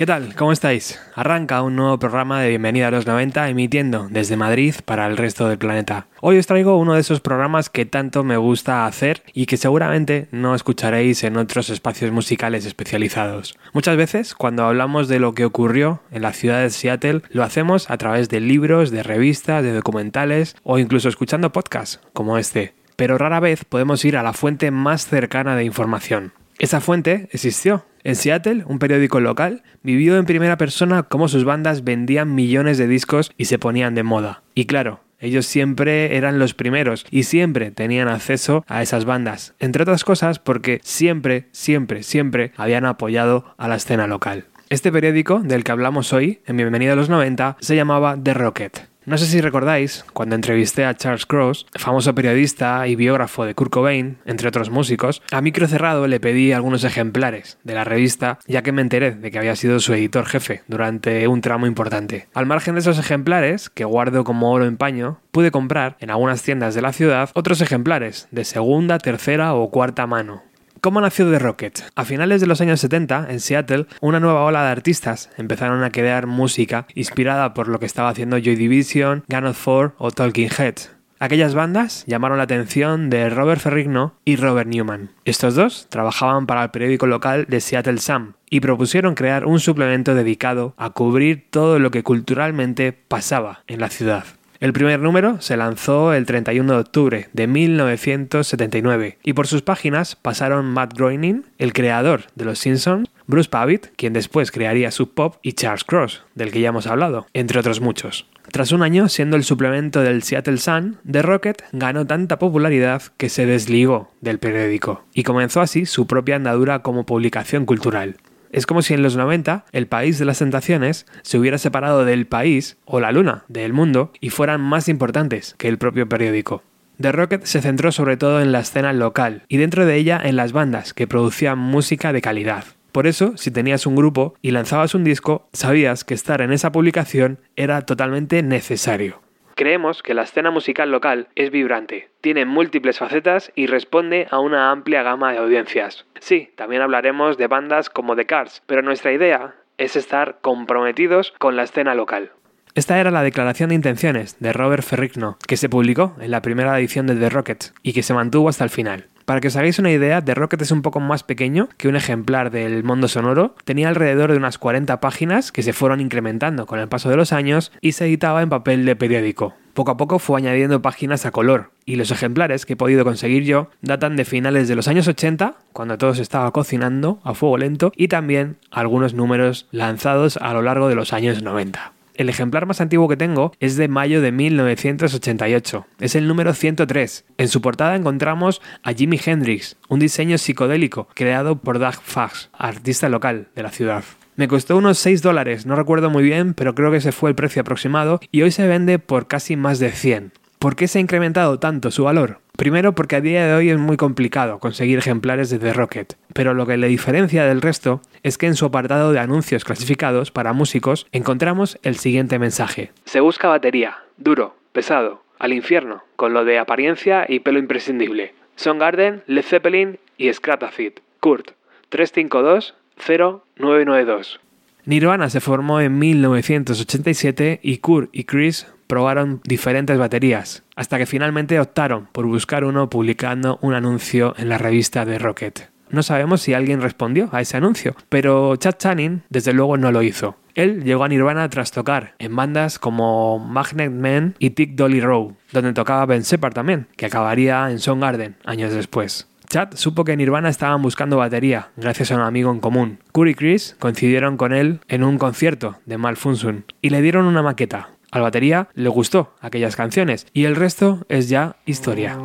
¿Qué tal? ¿Cómo estáis? Arranca un nuevo programa de Bienvenida a los 90 emitiendo desde Madrid para el resto del planeta. Hoy os traigo uno de esos programas que tanto me gusta hacer y que seguramente no escucharéis en otros espacios musicales especializados. Muchas veces cuando hablamos de lo que ocurrió en la ciudad de Seattle lo hacemos a través de libros, de revistas, de documentales o incluso escuchando podcasts como este. Pero rara vez podemos ir a la fuente más cercana de información. Esa fuente existió en Seattle, un periódico local vivió en primera persona cómo sus bandas vendían millones de discos y se ponían de moda. Y claro, ellos siempre eran los primeros y siempre tenían acceso a esas bandas, entre otras cosas porque siempre, siempre, siempre habían apoyado a la escena local. Este periódico del que hablamos hoy, en Bienvenido a los 90, se llamaba The Rocket. No sé si recordáis, cuando entrevisté a Charles Cross, famoso periodista y biógrafo de Kurt Cobain, entre otros músicos, a micro cerrado le pedí algunos ejemplares de la revista, ya que me enteré de que había sido su editor jefe durante un tramo importante. Al margen de esos ejemplares, que guardo como oro en paño, pude comprar en algunas tiendas de la ciudad otros ejemplares de segunda, tercera o cuarta mano, ¿Cómo nació The Rocket? A finales de los años 70, en Seattle, una nueva ola de artistas empezaron a crear música inspirada por lo que estaba haciendo Joy Division, Gun of Four o Talking Heads. Aquellas bandas llamaron la atención de Robert Ferrigno y Robert Newman. Estos dos trabajaban para el periódico local de Seattle Sun y propusieron crear un suplemento dedicado a cubrir todo lo que culturalmente pasaba en la ciudad. El primer número se lanzó el 31 de octubre de 1979 y por sus páginas pasaron Matt Groening, el creador de Los Simpsons, Bruce Pavitt, quien después crearía Sub Pop, y Charles Cross, del que ya hemos hablado, entre otros muchos. Tras un año siendo el suplemento del Seattle Sun, The Rocket ganó tanta popularidad que se desligó del periódico y comenzó así su propia andadura como publicación cultural. Es como si en los 90 el país de las tentaciones se hubiera separado del país o la luna del mundo y fueran más importantes que el propio periódico. The Rocket se centró sobre todo en la escena local y dentro de ella en las bandas que producían música de calidad. Por eso, si tenías un grupo y lanzabas un disco, sabías que estar en esa publicación era totalmente necesario. Creemos que la escena musical local es vibrante, tiene múltiples facetas y responde a una amplia gama de audiencias. Sí, también hablaremos de bandas como The Cars, pero nuestra idea es estar comprometidos con la escena local. Esta era la declaración de intenciones de Robert Ferrigno, que se publicó en la primera edición de The Rockets y que se mantuvo hasta el final. Para que os hagáis una idea, The Rocket es un poco más pequeño que un ejemplar del Mundo Sonoro. Tenía alrededor de unas 40 páginas que se fueron incrementando con el paso de los años y se editaba en papel de periódico. Poco a poco fue añadiendo páginas a color, y los ejemplares que he podido conseguir yo datan de finales de los años 80, cuando todo se estaba cocinando a fuego lento, y también algunos números lanzados a lo largo de los años 90. El ejemplar más antiguo que tengo es de mayo de 1988. Es el número 103. En su portada encontramos a Jimi Hendrix, un diseño psicodélico creado por Doug Fax, artista local de la ciudad. Me costó unos 6 dólares, no recuerdo muy bien, pero creo que ese fue el precio aproximado y hoy se vende por casi más de 100. ¿Por qué se ha incrementado tanto su valor? Primero porque a día de hoy es muy complicado conseguir ejemplares de The Rocket, pero lo que le diferencia del resto es que en su apartado de anuncios clasificados para músicos encontramos el siguiente mensaje. Se busca batería, duro, pesado, al infierno, con lo de apariencia y pelo imprescindible. Garden, Led Zeppelin y Scratafit. Kurt, 352 0992. Nirvana se formó en 1987 y Kurt y Chris probaron diferentes baterías, hasta que finalmente optaron por buscar uno publicando un anuncio en la revista de Rocket. No sabemos si alguien respondió a ese anuncio, pero Chad Channing desde luego no lo hizo. Él llegó a Nirvana tras tocar en bandas como Magnet Man y Tick Dolly Row, donde tocaba Ben Shepard también, que acabaría en Garden años después. Chad supo que Nirvana estaban buscando batería, gracias a un amigo en común. Curry y Chris coincidieron con él en un concierto de Malfunction y le dieron una maqueta, al batería le gustó aquellas canciones y el resto es ya historia.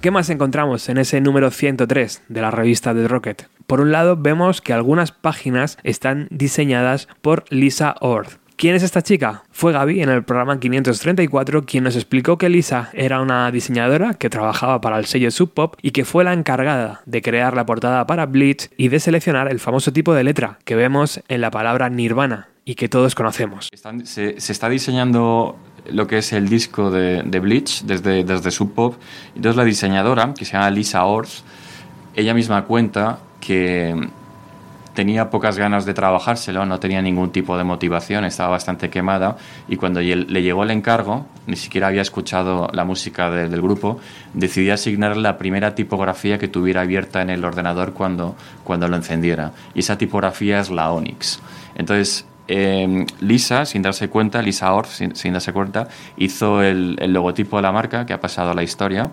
¿Qué más encontramos en ese número 103 de la revista The Rocket? Por un lado, vemos que algunas páginas están diseñadas por Lisa Ord. ¿Quién es esta chica? Fue Gaby en el programa 534 quien nos explicó que Lisa era una diseñadora que trabajaba para el sello Sub Pop y que fue la encargada de crear la portada para Bleach y de seleccionar el famoso tipo de letra que vemos en la palabra Nirvana y que todos conocemos. se, está diseñando lo que es el disco de, Bleach desde, desde Sub Pop. Entonces la diseñadora, que se llama Lisa Ors, ella misma cuenta que tenía pocas ganas de trabajárselo, no tenía ningún tipo de motivación, estaba bastante quemada y cuando le llegó el encargo, ni siquiera había escuchado la música del grupo, decidí asignarle la primera tipografía que tuviera abierta en el ordenador cuando, cuando lo encendiera. Y esa tipografía es la Onyx. Entonces, Em, Lisa, sin darse cuenta, Lisa Orff, sin, darse cuenta, hizo el, logotipo de la marca que ha pasado a la historia.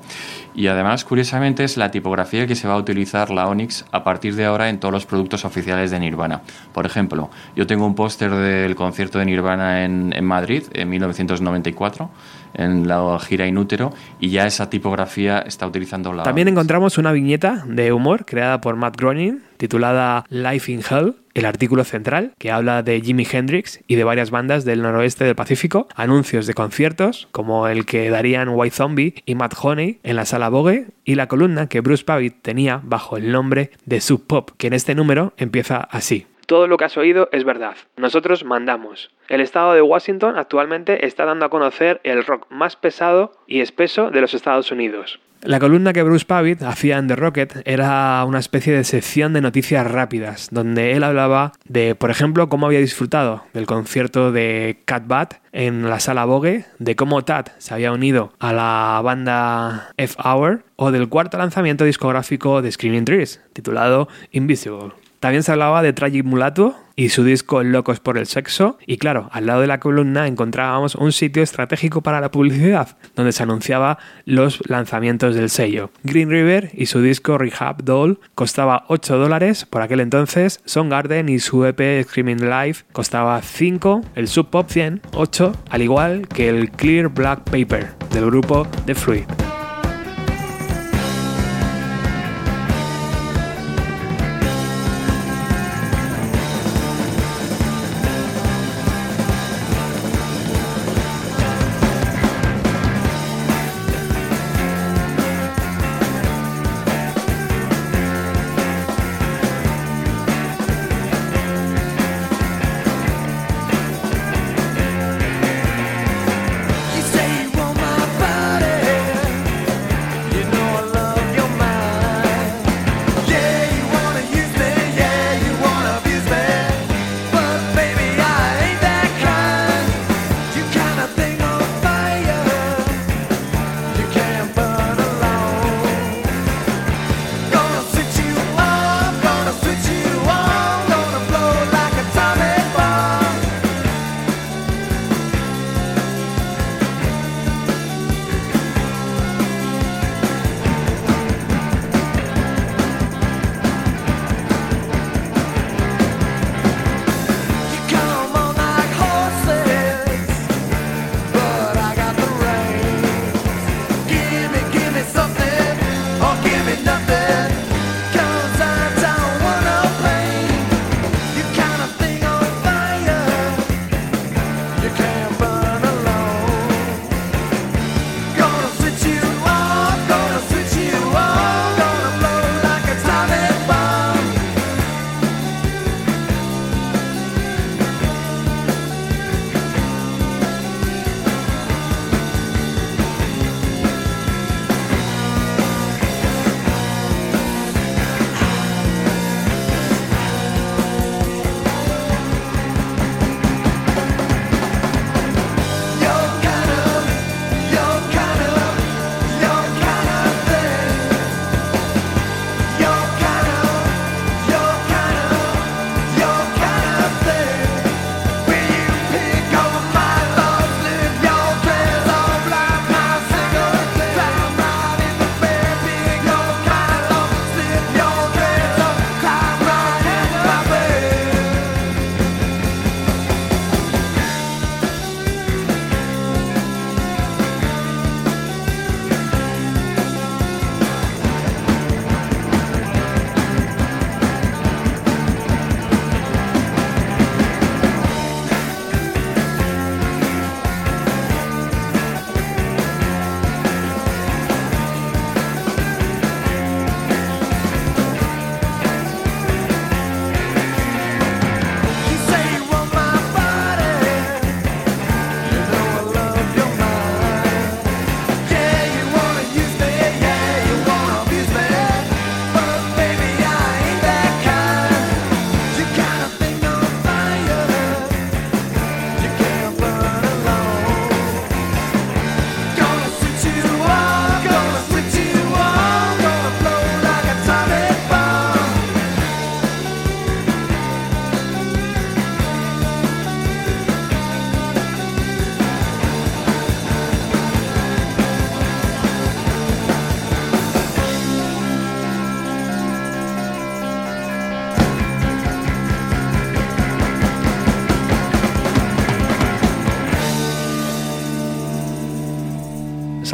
Y además, curiosamente, es la tipografía que se va a utilizar la Onyx a partir de ahora en todos los productos oficiales de Nirvana. Por ejemplo, yo tengo un póster del concierto de Nirvana en, en Madrid en 1994 en la gira Inútero y ya esa tipografía está utilizando la... También encontramos una viñeta de humor creada por Matt Groening titulada Life in Hell, el artículo central, que habla de Jimi Hendrix y de varias bandas del noroeste del Pacífico, anuncios de conciertos, como el que darían White Zombie y Matt Honey en la sala Vogue, y la columna que Bruce Pavitt tenía bajo el nombre de Sub Pop, que en este número empieza así. Todo lo que has oído es verdad. Nosotros mandamos. El estado de Washington actualmente está dando a conocer el rock más pesado y espeso de los Estados Unidos. La columna que Bruce Pavitt hacía en The Rocket era una especie de sección de noticias rápidas, donde él hablaba de, por ejemplo, cómo había disfrutado del concierto de Cat Bat en la sala Vogue, de cómo Tad se había unido a la banda F-Hour o del cuarto lanzamiento discográfico de Screaming Trees, titulado Invisible. También se hablaba de Tragic Mulato y su disco Locos por el Sexo. Y claro, al lado de la columna encontrábamos un sitio estratégico para la publicidad, donde se anunciaba los lanzamientos del sello. Green River y su disco Rehab Doll costaba 8 dólares por aquel entonces. Son Garden y su EP Screaming Life costaba 5. El Sub Pop 100, 8, al igual que el Clear Black Paper del grupo The Fluid.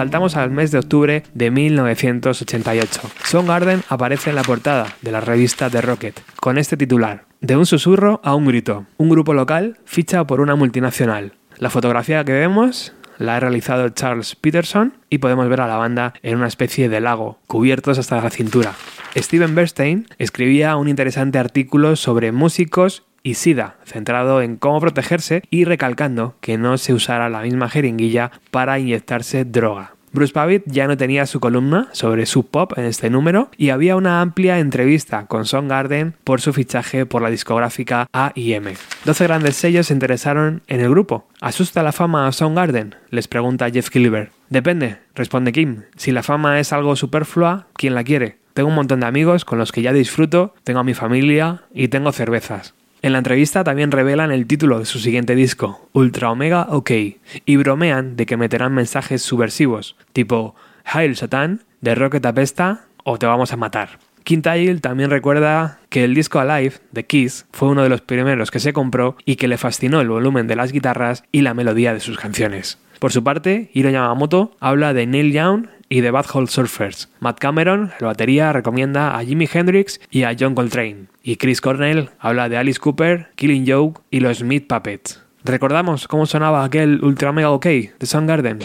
Saltamos al mes de octubre de 1988. Soundgarden aparece en la portada de la revista The Rocket con este titular: De un susurro a un grito. Un grupo local ficha por una multinacional. La fotografía que vemos la ha realizado Charles Peterson y podemos ver a la banda en una especie de lago, cubiertos hasta la cintura. Steven Bernstein escribía un interesante artículo sobre músicos y SIDA, centrado en cómo protegerse y recalcando que no se usara la misma jeringuilla para inyectarse droga. Bruce Pavitt ya no tenía su columna sobre su pop en este número y había una amplia entrevista con Garden por su fichaje por la discográfica AIM. 12 grandes sellos se interesaron en el grupo. ¿Asusta la fama a Garden? les pregunta Jeff Gilbert. Depende, responde Kim. Si la fama es algo superflua, ¿quién la quiere? Tengo un montón de amigos con los que ya disfruto, tengo a mi familia y tengo cervezas. En la entrevista también revelan el título de su siguiente disco, Ultra Omega OK, y bromean de que meterán mensajes subversivos, tipo Hail Satan, de Rocket Apesta o Te vamos a matar. Quintail también recuerda que el disco Alive de Kiss fue uno de los primeros que se compró y que le fascinó el volumen de las guitarras y la melodía de sus canciones. Por su parte, Hiro Yamamoto habla de Neil Young y The Bad Hole Surfers. Matt Cameron, la batería, recomienda a Jimi Hendrix y a John Coltrane. Y Chris Cornell habla de Alice Cooper, Killing Joke y los Meat Puppets. ¿Recordamos cómo sonaba aquel Ultra Mega OK de Soundgarden?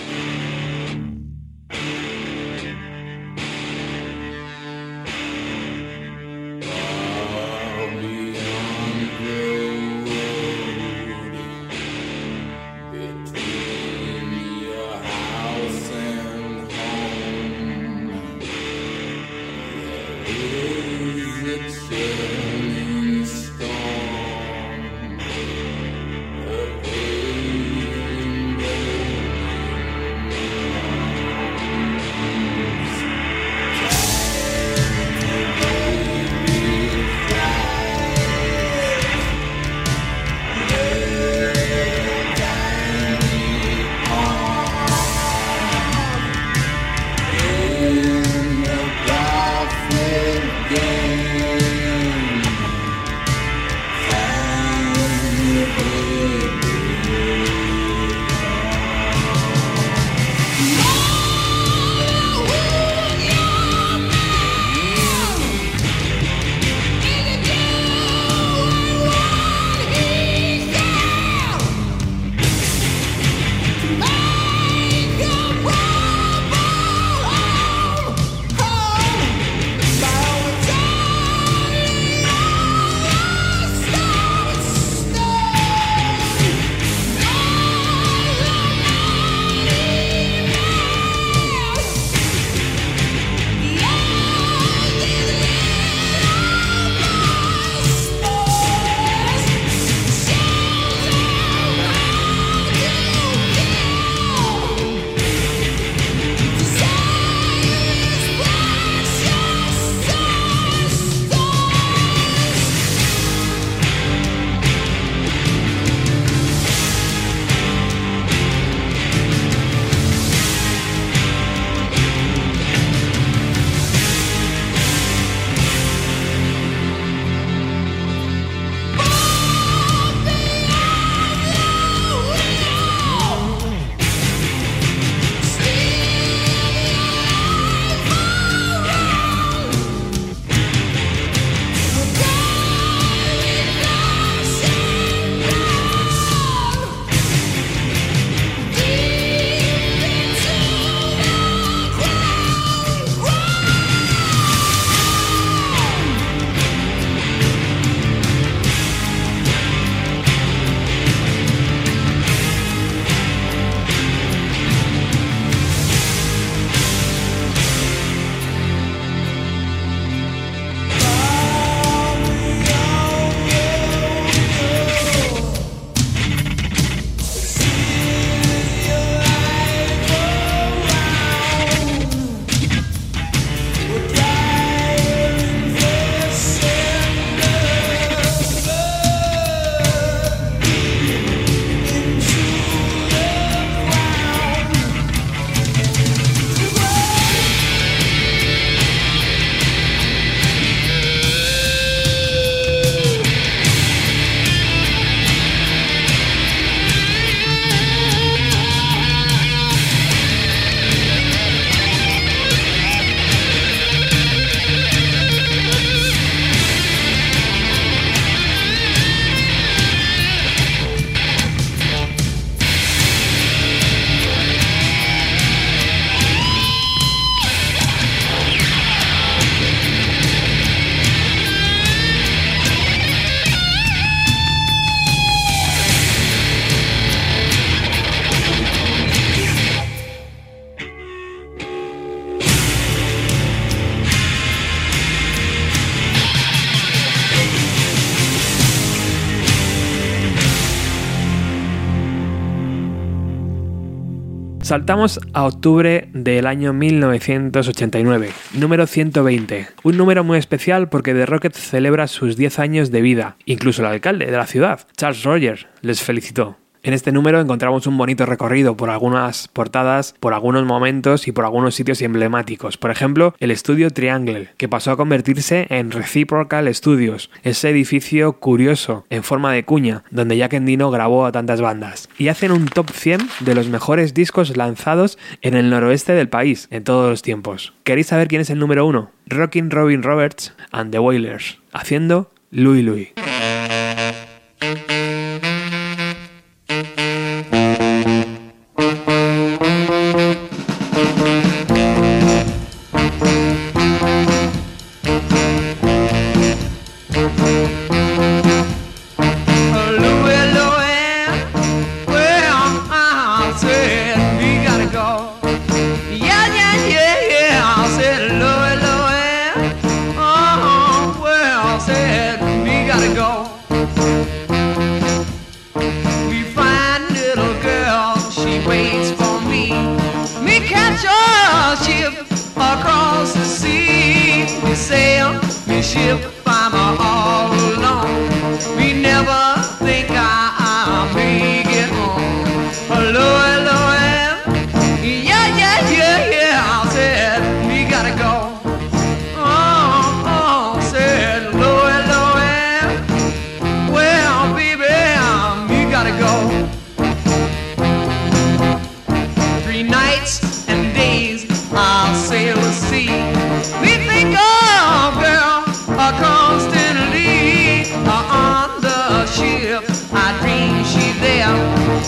Saltamos a octubre del año 1989, número 120. Un número muy especial porque The Rocket celebra sus 10 años de vida. Incluso el alcalde de la ciudad, Charles Rogers, les felicitó. En este número encontramos un bonito recorrido por algunas portadas, por algunos momentos y por algunos sitios emblemáticos. Por ejemplo, el estudio Triangle, que pasó a convertirse en Reciprocal Studios, ese edificio curioso en forma de cuña, donde Jack Endino grabó a tantas bandas. Y hacen un top 100 de los mejores discos lanzados en el noroeste del país en todos los tiempos. ¿Queréis saber quién es el número uno? Rockin' Robin Roberts and the Wailers, haciendo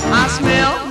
I smell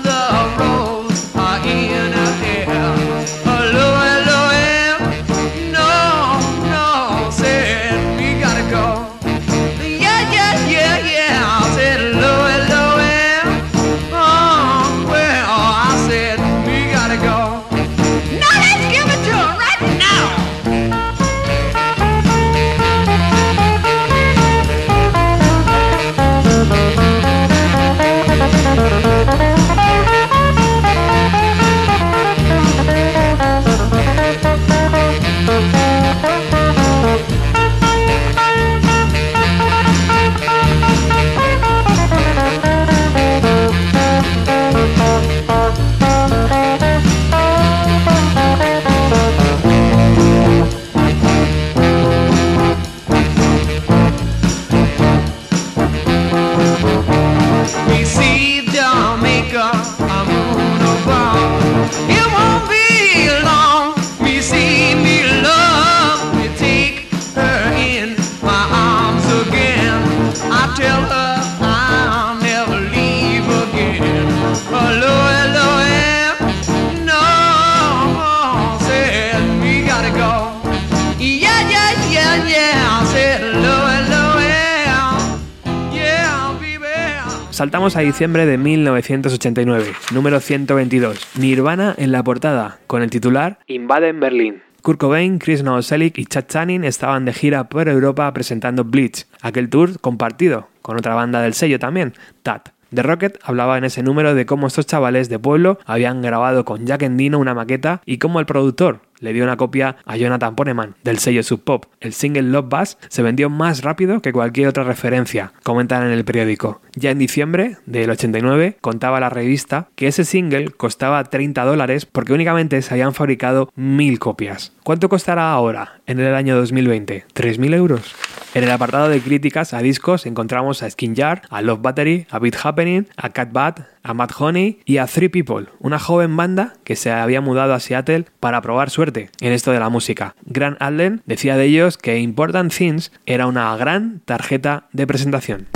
Saltamos a diciembre de 1989, número 122. Nirvana en la portada, con el titular Invaden Berlín. Kurt Cobain, Chris Novoselic y Chad Channing estaban de gira por Europa presentando Bleach, aquel tour compartido con otra banda del sello también, Tat. The Rocket hablaba en ese número de cómo estos chavales de pueblo habían grabado con Jack Endino una maqueta y cómo el productor, le dio una copia a Jonathan Poneman del sello Sub Pop. El single Love Buzz se vendió más rápido que cualquier otra referencia, comentan en el periódico. Ya en diciembre del 89 contaba la revista que ese single costaba 30 dólares porque únicamente se habían fabricado mil copias. ¿Cuánto costará ahora, en el año 2020? ¿3.000 euros? En el apartado de críticas a discos encontramos a Skin Jar, a Love Battery, a Beat Happening, a Cat Bat, a Matt Honey y a Three People, una joven banda que se había mudado a Seattle para probar suerte en esto de la música. Grant Allen decía de ellos que Important Things era una gran tarjeta de presentación.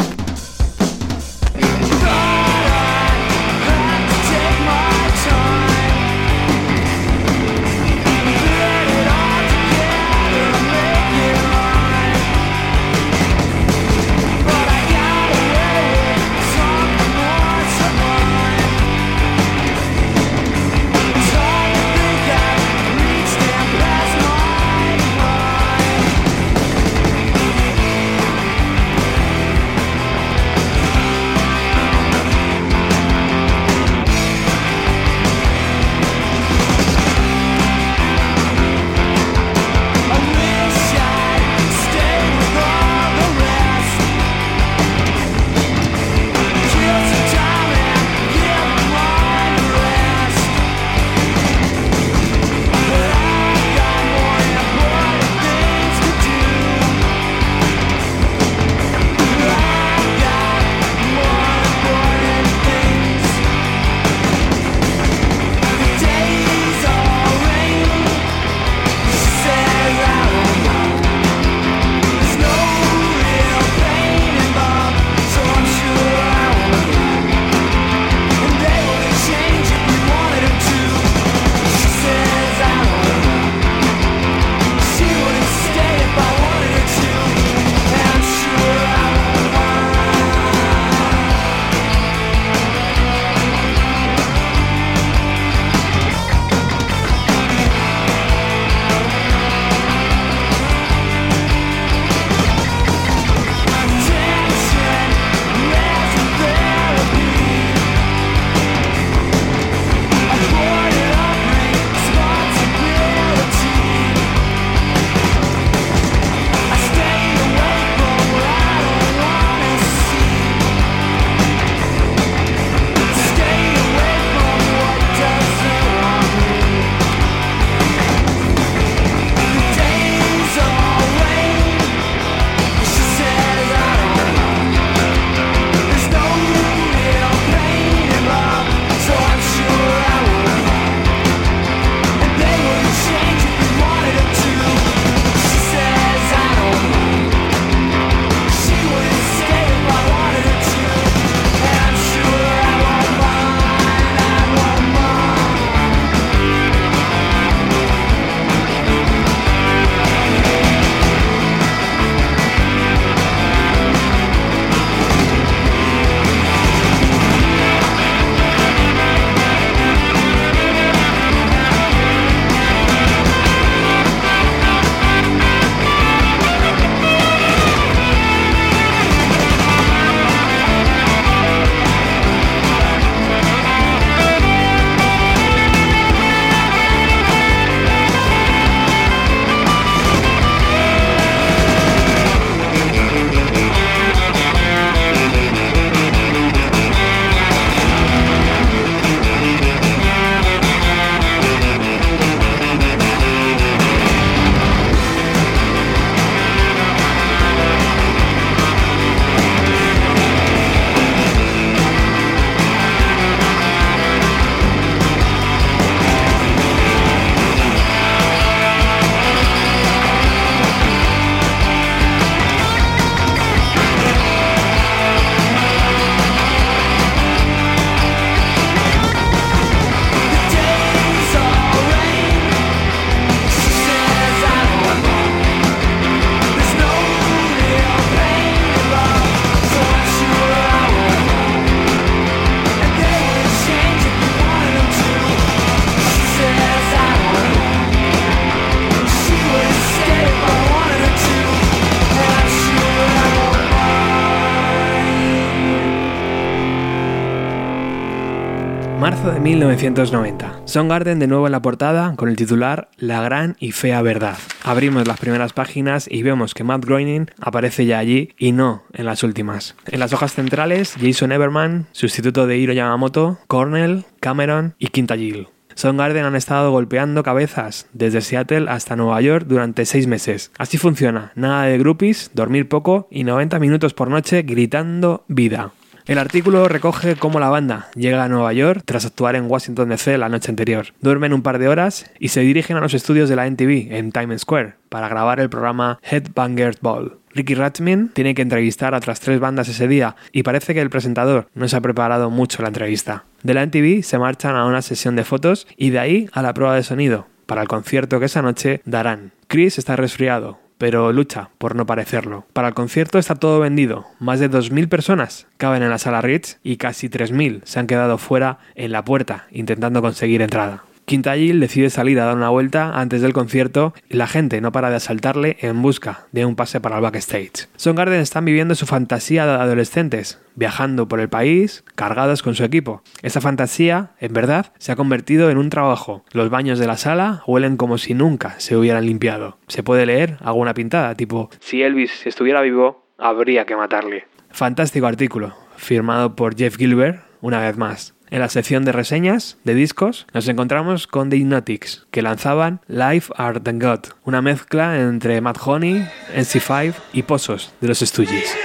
1990. Garden de nuevo en la portada con el titular La gran y fea verdad. Abrimos las primeras páginas y vemos que Matt Groening aparece ya allí y no en las últimas. En las hojas centrales, Jason Everman, sustituto de Hiro Yamamoto, Cornell, Cameron y Quinta Gill. Garden han estado golpeando cabezas desde Seattle hasta Nueva York durante seis meses. Así funciona, nada de groupies, dormir poco y 90 minutos por noche gritando vida. El artículo recoge cómo la banda llega a Nueva York tras actuar en Washington DC la noche anterior. Duermen un par de horas y se dirigen a los estudios de la NTV en Times Square para grabar el programa Headbangers Ball. Ricky Ratchman tiene que entrevistar a otras tres bandas ese día y parece que el presentador no se ha preparado mucho la entrevista. De la NTV se marchan a una sesión de fotos y de ahí a la prueba de sonido para el concierto que esa noche darán. Chris está resfriado, pero lucha por no parecerlo. Para el concierto está todo vendido, más de 2.000 personas caben en la sala Ritz y casi 3.000 se han quedado fuera en la puerta intentando conseguir entrada. Quintagil decide salir a dar una vuelta antes del concierto y la gente no para de asaltarle en busca de un pase para el backstage. Garden están viviendo su fantasía de adolescentes, viajando por el país cargados con su equipo. Esta fantasía, en verdad, se ha convertido en un trabajo. Los baños de la sala huelen como si nunca se hubieran limpiado. Se puede leer alguna pintada, tipo, si Elvis estuviera vivo, habría que matarle. Fantástico artículo, firmado por Jeff Gilbert, una vez más. En la sección de reseñas de discos nos encontramos con The Hypnotics, que lanzaban Life Art and God, una mezcla entre Matt Honey, NC5 y Pozos de los Stooges.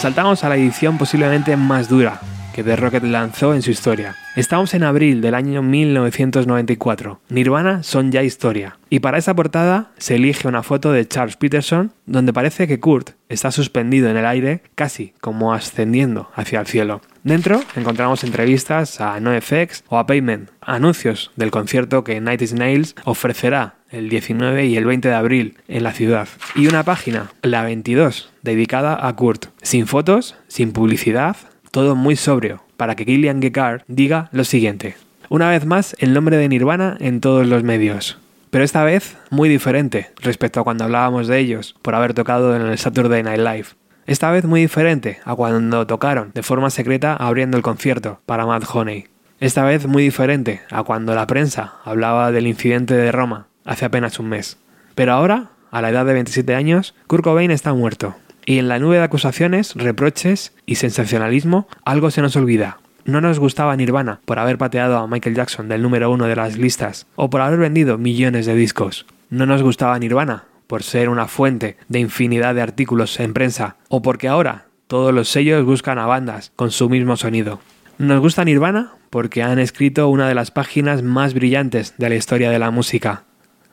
Saltamos a la edición posiblemente más dura que The Rocket lanzó en su historia. Estamos en abril del año 1994. Nirvana son ya historia. Y para esa portada se elige una foto de Charles Peterson donde parece que Kurt está suspendido en el aire, casi como ascendiendo hacia el cielo. Dentro encontramos entrevistas a NoFX o a Payment, anuncios del concierto que Night Nails ofrecerá el 19 y el 20 de abril en la ciudad. Y una página, la 22, dedicada a Kurt. Sin fotos, sin publicidad, todo muy sobrio, para que Gillian Gekar diga lo siguiente. Una vez más, el nombre de Nirvana en todos los medios. Pero esta vez muy diferente respecto a cuando hablábamos de ellos por haber tocado en el Saturday Night Live. Esta vez muy diferente a cuando tocaron de forma secreta abriendo el concierto para Mad Honey. Esta vez muy diferente a cuando la prensa hablaba del incidente de Roma hace apenas un mes. Pero ahora, a la edad de 27 años, Kurt Cobain está muerto. Y en la nube de acusaciones, reproches y sensacionalismo, algo se nos olvida. No nos gustaba Nirvana por haber pateado a Michael Jackson del número uno de las listas o por haber vendido millones de discos. No nos gustaba Nirvana por ser una fuente de infinidad de artículos en prensa o porque ahora todos los sellos buscan a bandas con su mismo sonido. Nos gusta Nirvana porque han escrito una de las páginas más brillantes de la historia de la música.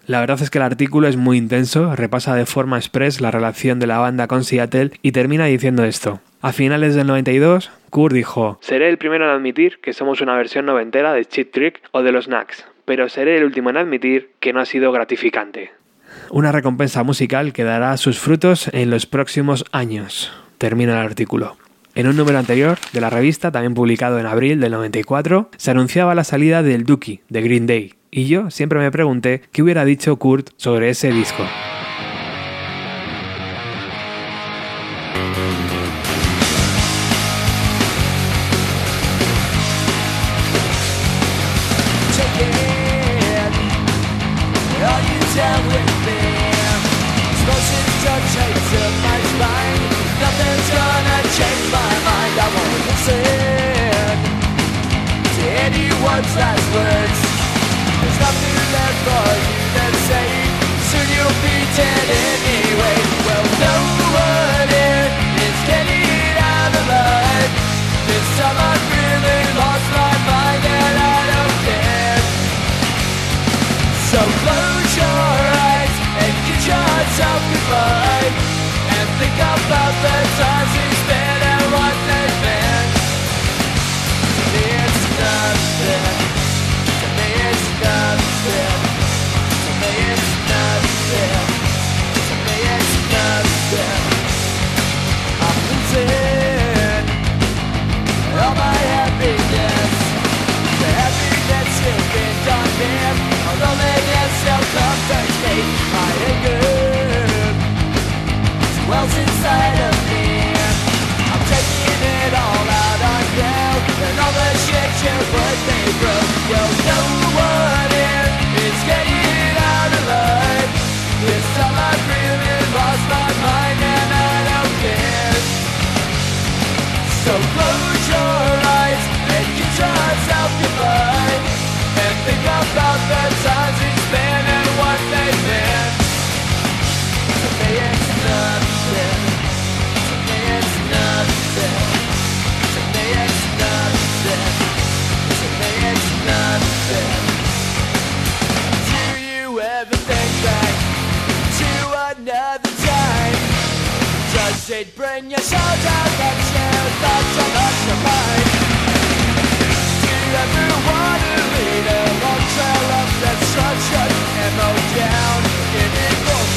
La verdad es que el artículo es muy intenso, repasa de forma express la relación de la banda con Seattle y termina diciendo esto. A finales del 92, Kurt dijo, Seré el primero en admitir que somos una versión noventera de Cheat Trick o de los Knacks, pero seré el último en admitir que no ha sido gratificante. Una recompensa musical que dará sus frutos en los próximos años. Termina el artículo. En un número anterior de la revista, también publicado en abril del 94, se anunciaba la salida del Dookie de Green Day, y yo siempre me pregunté qué hubiera dicho Kurt sobre ese disco.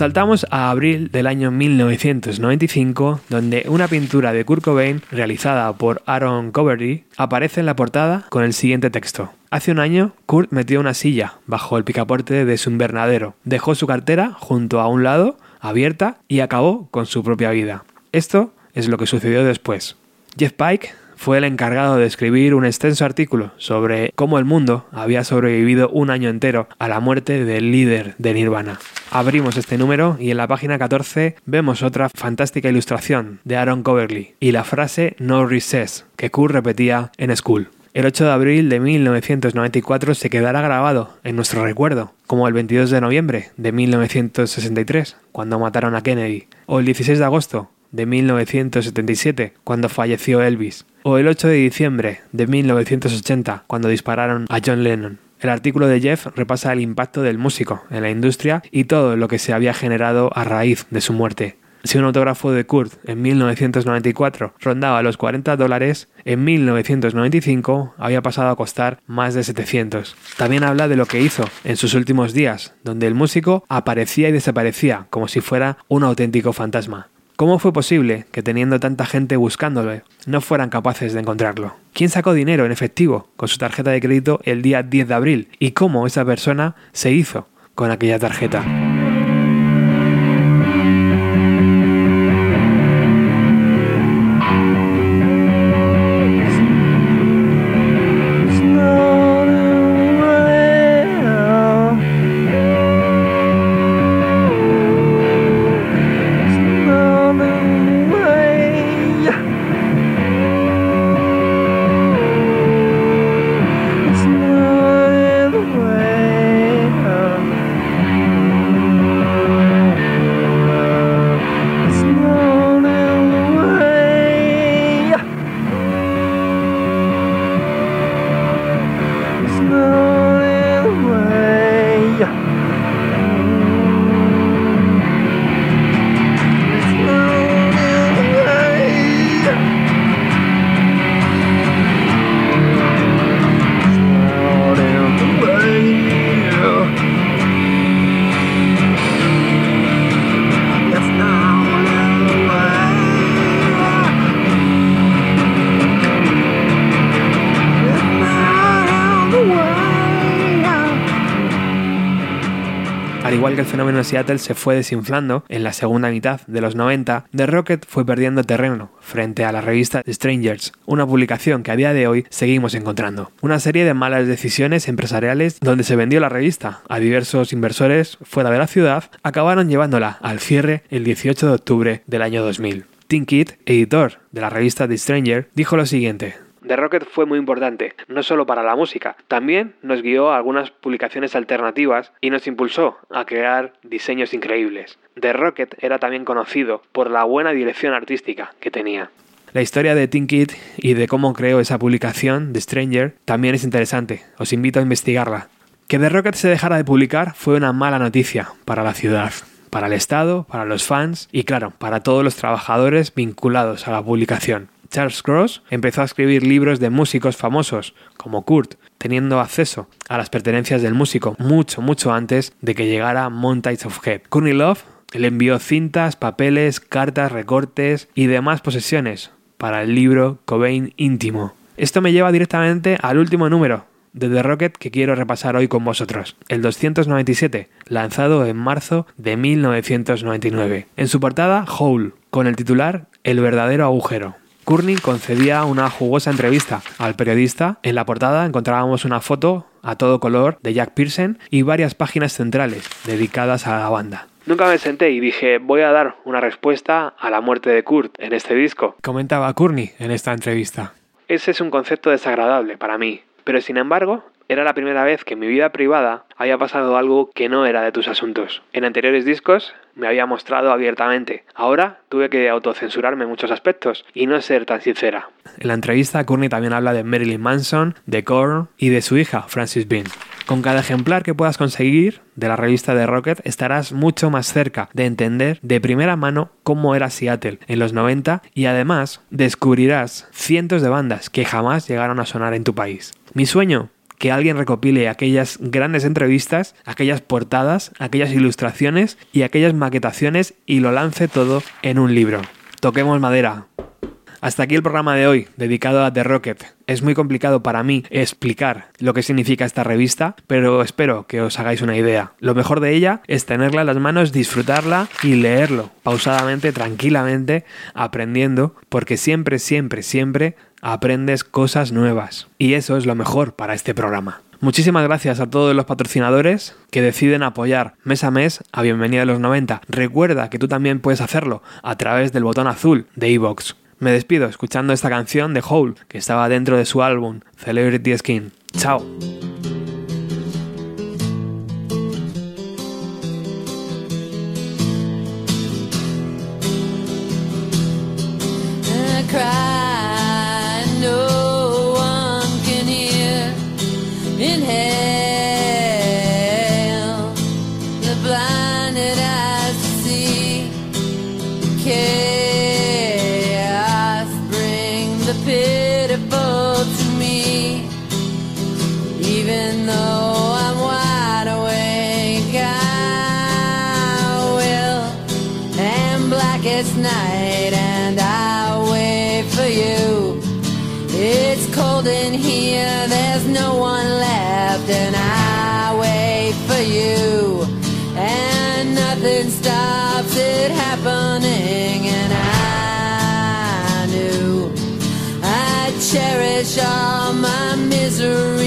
Saltamos a abril del año 1995, donde una pintura de Kurt Cobain realizada por Aaron Coverty aparece en la portada con el siguiente texto. Hace un año, Kurt metió una silla bajo el picaporte de su invernadero, dejó su cartera junto a un lado, abierta, y acabó con su propia vida. Esto es lo que sucedió después. Jeff Pike fue el encargado de escribir un extenso artículo sobre cómo el mundo había sobrevivido un año entero a la muerte del líder de Nirvana. Abrimos este número y en la página 14 vemos otra fantástica ilustración de Aaron Coverly y la frase No recess que Kurt repetía en School. El 8 de abril de 1994 se quedará grabado en nuestro recuerdo, como el 22 de noviembre de 1963, cuando mataron a Kennedy, o el 16 de agosto de 1977, cuando falleció Elvis, o el 8 de diciembre de 1980, cuando dispararon a John Lennon. El artículo de Jeff repasa el impacto del músico en la industria y todo lo que se había generado a raíz de su muerte. Si un autógrafo de Kurt en 1994 rondaba los 40 dólares, en 1995 había pasado a costar más de 700. También habla de lo que hizo en sus últimos días, donde el músico aparecía y desaparecía como si fuera un auténtico fantasma. ¿Cómo fue posible que teniendo tanta gente buscándolo no fueran capaces de encontrarlo? ¿Quién sacó dinero en efectivo con su tarjeta de crédito el día 10 de abril? ¿Y cómo esa persona se hizo con aquella tarjeta? Fenómeno Seattle se fue desinflando en la segunda mitad de los 90, The Rocket fue perdiendo terreno frente a la revista Strangers, una publicación que a día de hoy seguimos encontrando. Una serie de malas decisiones empresariales donde se vendió la revista a diversos inversores fuera de la ciudad, acabaron llevándola al cierre el 18 de octubre del año 2000. Tim Kidd, editor de la revista The Stranger, dijo lo siguiente. The Rocket fue muy importante, no solo para la música, también nos guió a algunas publicaciones alternativas y nos impulsó a crear diseños increíbles. The Rocket era también conocido por la buena dirección artística que tenía. La historia de Tim Kidd y de cómo creó esa publicación, The Stranger, también es interesante. Os invito a investigarla. Que The Rocket se dejara de publicar fue una mala noticia para la ciudad, para el Estado, para los fans y claro, para todos los trabajadores vinculados a la publicación. Charles Cross empezó a escribir libros de músicos famosos, como Kurt, teniendo acceso a las pertenencias del músico mucho, mucho antes de que llegara Montage of Head. Courtney Love le envió cintas, papeles, cartas, recortes y demás posesiones para el libro Cobain íntimo. Esto me lleva directamente al último número de The Rocket que quiero repasar hoy con vosotros, el 297, lanzado en marzo de 1999. En su portada, Hole, con el titular El verdadero agujero. Courtney concedía una jugosa entrevista al periodista. En la portada encontrábamos una foto a todo color de Jack Pearson y varias páginas centrales dedicadas a la banda. Nunca me senté y dije, voy a dar una respuesta a la muerte de Kurt en este disco. Comentaba Courtney en esta entrevista. Ese es un concepto desagradable para mí, pero sin embargo era la primera vez que en mi vida privada había pasado algo que no era de tus asuntos. En anteriores discos me había mostrado abiertamente. Ahora tuve que autocensurarme en muchos aspectos y no ser tan sincera. En la entrevista, Courtney también habla de Marilyn Manson, de Korn y de su hija, Francis Bean. Con cada ejemplar que puedas conseguir de la revista de Rocket estarás mucho más cerca de entender de primera mano cómo era Seattle en los 90 y además descubrirás cientos de bandas que jamás llegaron a sonar en tu país. Mi sueño que alguien recopile aquellas grandes entrevistas, aquellas portadas, aquellas ilustraciones y aquellas maquetaciones y lo lance todo en un libro. Toquemos madera. Hasta aquí el programa de hoy, dedicado a The Rocket. Es muy complicado para mí explicar lo que significa esta revista, pero espero que os hagáis una idea. Lo mejor de ella es tenerla en las manos, disfrutarla y leerlo pausadamente, tranquilamente, aprendiendo, porque siempre, siempre, siempre aprendes cosas nuevas. Y eso es lo mejor para este programa. Muchísimas gracias a todos los patrocinadores que deciden apoyar mes a mes a Bienvenida a los 90. Recuerda que tú también puedes hacerlo a través del botón azul de iVoox. Me despido escuchando esta canción de Hole que estaba dentro de su álbum Celebrity Skin. Chao. like it's night and I wait for you. It's cold in here, there's no one left, and I wait for you. And nothing stops it happening, and I knew I'd cherish all my misery.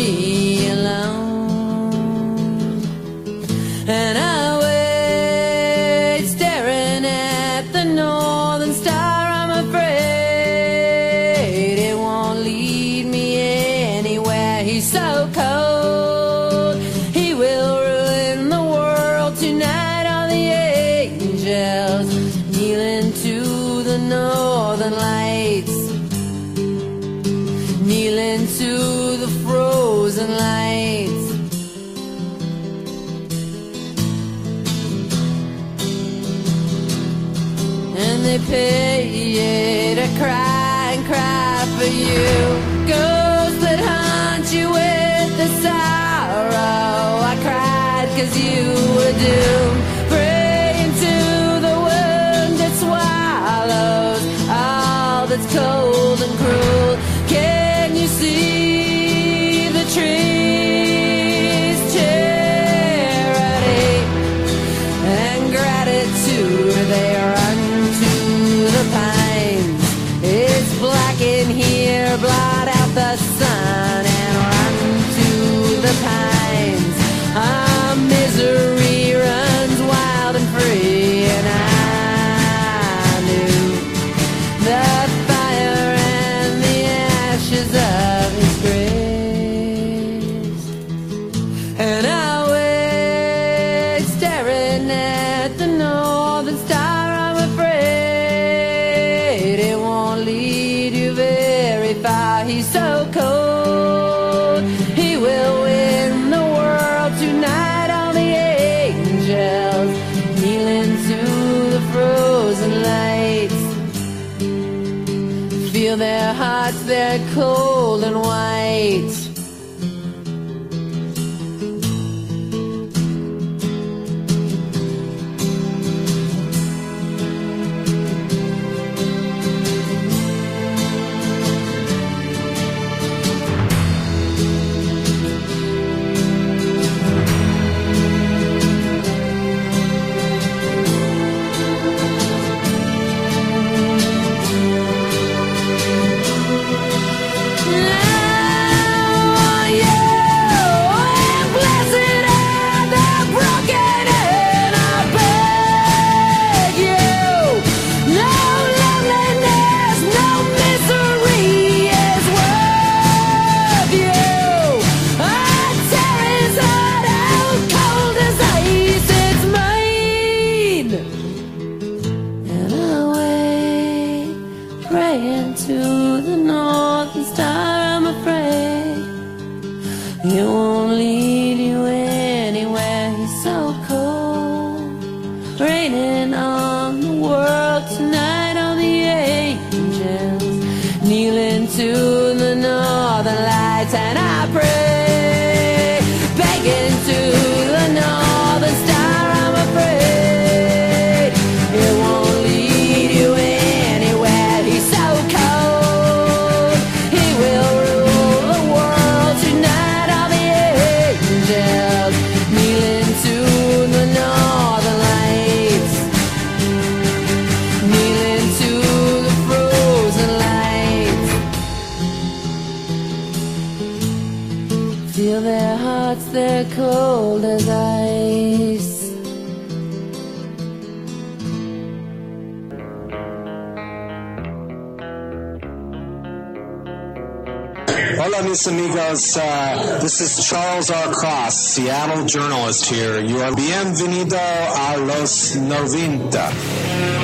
Journalist here. You are bienvenido a los 90.